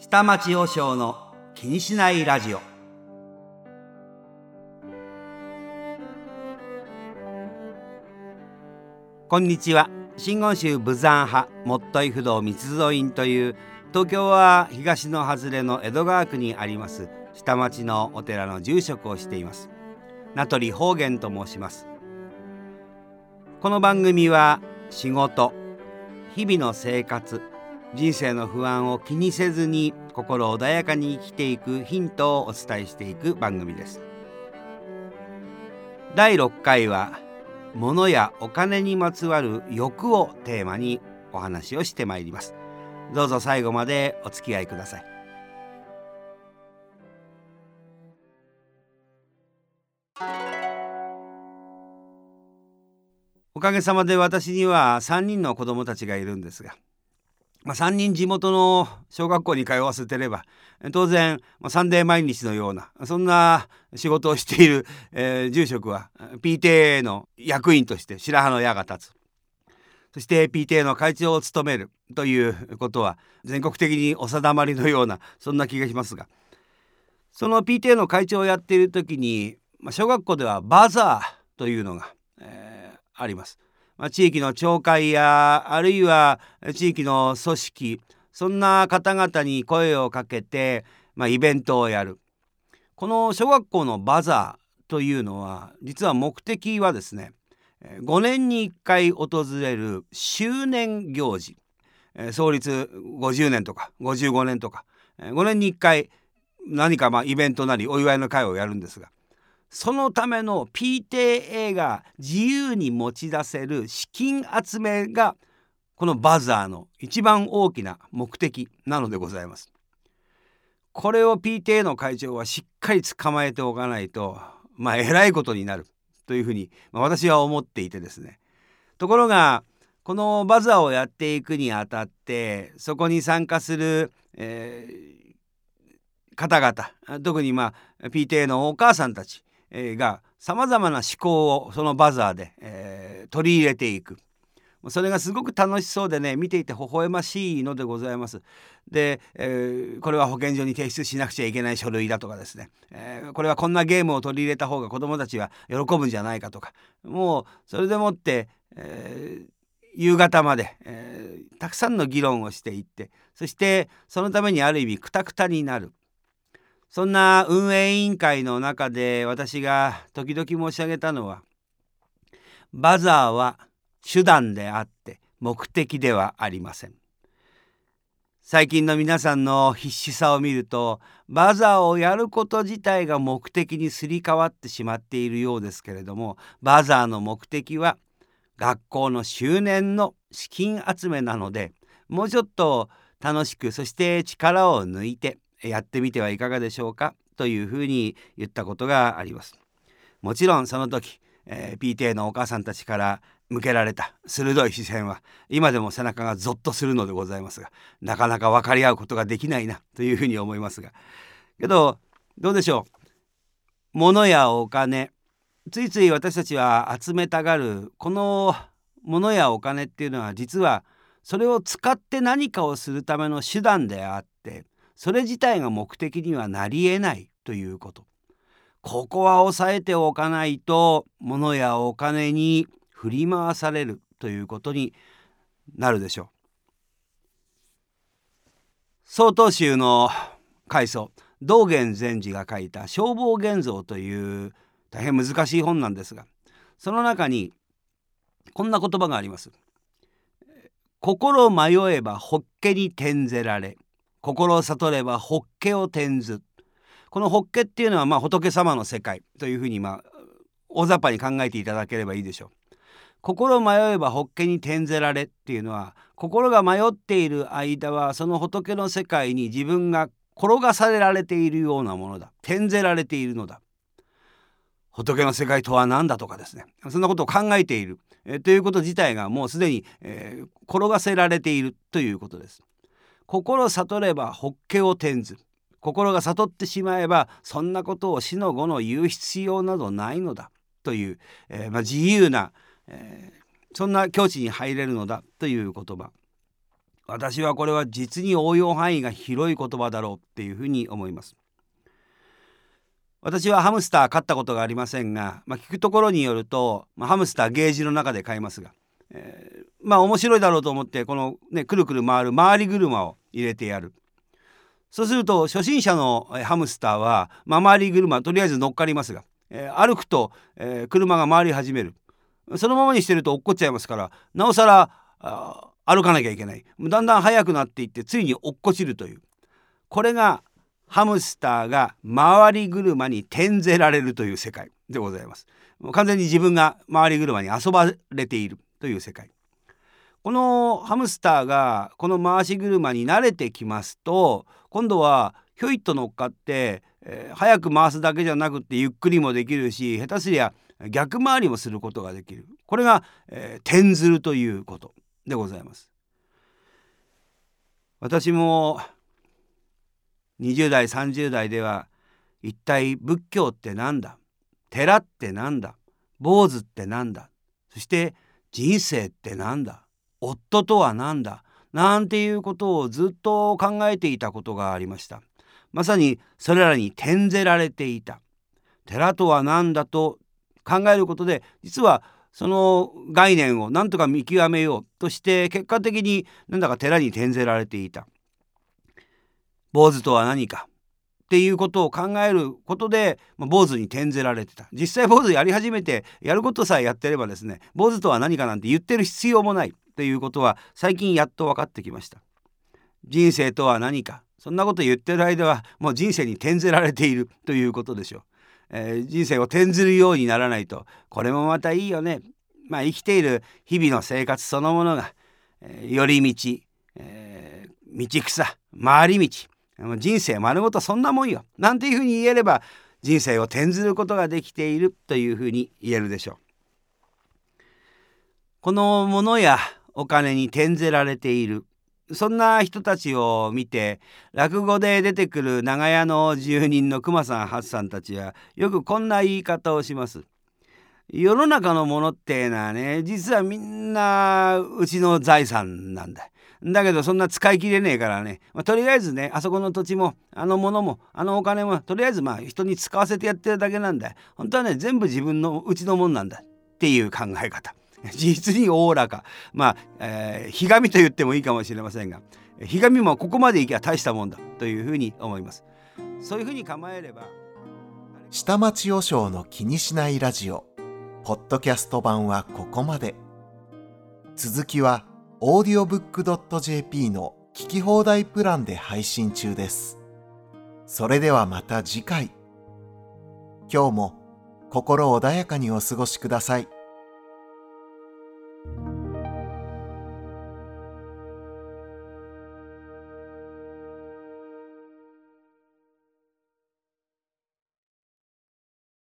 下町和尚の気にしないラジオ。こんにちは。真言宗武山派もっとい不動三つ院という東京は東の外れの江戸川区にあります下町のお寺の住職をしています。名取方言と申します。この番組は仕事日々の生活人生の不安を気にせずに心穏やかに生きていくヒントをお伝えしていく番組です。第6回は物やお金にまつわる欲をテーマにお話をしてまいります。どうぞ最後までお付き合いください。おかげさまで私には3人の子供たちがいるんですがまあ、3人地元の小学校に通わせてれば当然、サンデー毎日のようなそんな仕事をしている、えー、住職は PTA の役員として白羽の矢が立つそして PTA の会長を務めるということは全国的にお定まりのようなそんな気がしますがその PTA の会長をやっている時に、まあ、小学校ではバザーというのが、えー、あります。まあ、地域の町会やあるいは地域の組織そんな方々に声をかけて、まあ、イベントをやる。この小学校のバザーというのは実は目的はですね5年に1回訪れる周年行事。創立50年とか55年とか5年に1回何かまあイベントなりお祝いの会をやるんですがそのための PTA が自由に持ち出せる資金集めがこのバザーの一番大きな目的なのでございます。これを PTA の会長はしっかり捕まえておかないとまあえらいことになるというふうに、ま、私は思っていてですねところがこのバザーをやっていくにあたってそこに参加する、えー、方々特にまあ PTA のお母さんたちえがさまざまな思考をそのバザーで、えー、取り入れていくそれがすごく楽しそうでね見ていて微笑ましいのでございます。で、えー、これは保健所に提出しなくちゃいけない書類だとかですね、えー、これはこんなゲームを取り入れた方が子どもたちは喜ぶんじゃないかとかもうそれでもって、え夕方まで、えたくさんの議論をしていってそしてそのためにある意味クタクタになる。そんな運営委員会の中で私が時々申し上げたのはバザーは手段であって目的ではありません。最近の皆さんの必死さを見るとバザーをやること自体が目的にすり替わってしまっているようですけれどもバザーの目的は学校の周年の資金集めなのでもうちょっと楽しくそして力を抜いてやってみてはいかがでしょうか？というふうに言ったことがあります。もちろんその時、えー、PTA のお母さんたちから向けられた鋭い視線は今でも背中がゾッとするのでございますがなかなか分かり合うことができないなというふうに思いますが。けどどうでしょう？物やお金ついつい私たちは集めたがるこの物やお金っていうのは実はそれを使って何かをするための手段であってそれ自体が目的にはなりえないということここは押さえておかないと物やお金に振り回されるということになるでしょう曹洞宗の開祖道元禅師が書いた「消防現像」という大変難しい本なんですがその中にこんな言葉があります。心迷えばホッケに転ぜられ心を悟れば法華を転ず。この法華っていうのはまあ仏様の世界。というふうにまあ大雑把に考えていただければいいでしょう。心迷えば法華に転ぜられっていうのは心が迷っている間はその仏の世界に自分が転がされられているようなものだ。転ぜられているのだ。仏の世界とは何だとかですね。そんなことを考えている、えということ自体がもうすでに、えー、転がせられているということです。心悟れば法華を転ず心が悟ってしまえばそんなことを死の後の言う必要などないのだ。という、えー、まあ、自由な、えー、そんな境地に入れるのだ。という言葉。私はこれは実に応用範囲が広い言葉だろうっていうふうに思います。私はハムスター飼ったことがありませんが、まあ、聞くところによると、まあ、ハムスターゲージの中で飼いますが、えー、まあ面白いだろうと思ってこのねくるくる回る回り車を入れてやる。そうすると初心者のハムスターは、まあ、回り車とりあえず乗っかりますが、えー、歩くと、えー、車が回り始める。そのままにしてると落っこっちゃいますからなおさら歩かなきゃいけない。だんだん速くなっていってついに落っこちるという。これがハムスターが回り車に転ぜられるという世界でございます。完全に自分が回り車に遊ばれている。という世界。このハムスターがこの回し車に慣れてきますと今度はひょいっと乗っかって、えー、早く回すだけじゃなくってゆっくりもできるし下手すりゃ逆回りもすることができる。これが、えー、転ずるということでございます。私も20代30代では一体仏教って何だ？寺って何だ？坊主って何だ？そして人生って何だ？夫とは何だ？なんていうことをずっと考えていたことがありました。まさにそれらに転ぜられていた。寺とは何だと考えることで実はその概念を何とか見極めようとして結果的になんだか寺に転ぜられていた。坊主とは何か？っていうことを考えることで、まあ、坊主に転ぜられてた。実際坊主やり始めてやることさえやってればですね坊主とは何かなんて言ってる必要もないということは最近やっと分かってきました。人生とは何か。そんなこと言ってる間はもう人生に転ぜられているということでしょう、えー、人生を転ずるようにならないとこれもまたいいよね。まあ生きている日々の生活そのものが、えー、寄り道、えー、道草回り道。人生丸ごとそんなもんよなんていうふうに言えれば人生を転ずることができているというふうに言えるでしょう。このものやお金に転ぜられているそんな人たちを見て落語で出てくる長屋の住人の熊さん八さんたちはよくこんな言い方をします。世の中のものってのはね実はみんなうちの財産なんだ。だけどそんな使い切れねえからね、まあ、とりあえずねあそこの土地もあのものもあのお金もとりあえずまあ人に使わせてやってるだけなんだ。本当はね全部自分のうちのもんなんだ。っていう考え方。実におおらか。まあ、えー、ひがみと言ってもいいかもしれませんが。ひがみもここまでいけば大したもんだ。というふうに思います。そういうふうに構えれば下町和尚の気にしないラジオ。ポッドキャスト版はここまで続きは「audiobook.jp の聞き放題プランで配信中です。それではまた次回。今日も心穏やかにお過ごしください。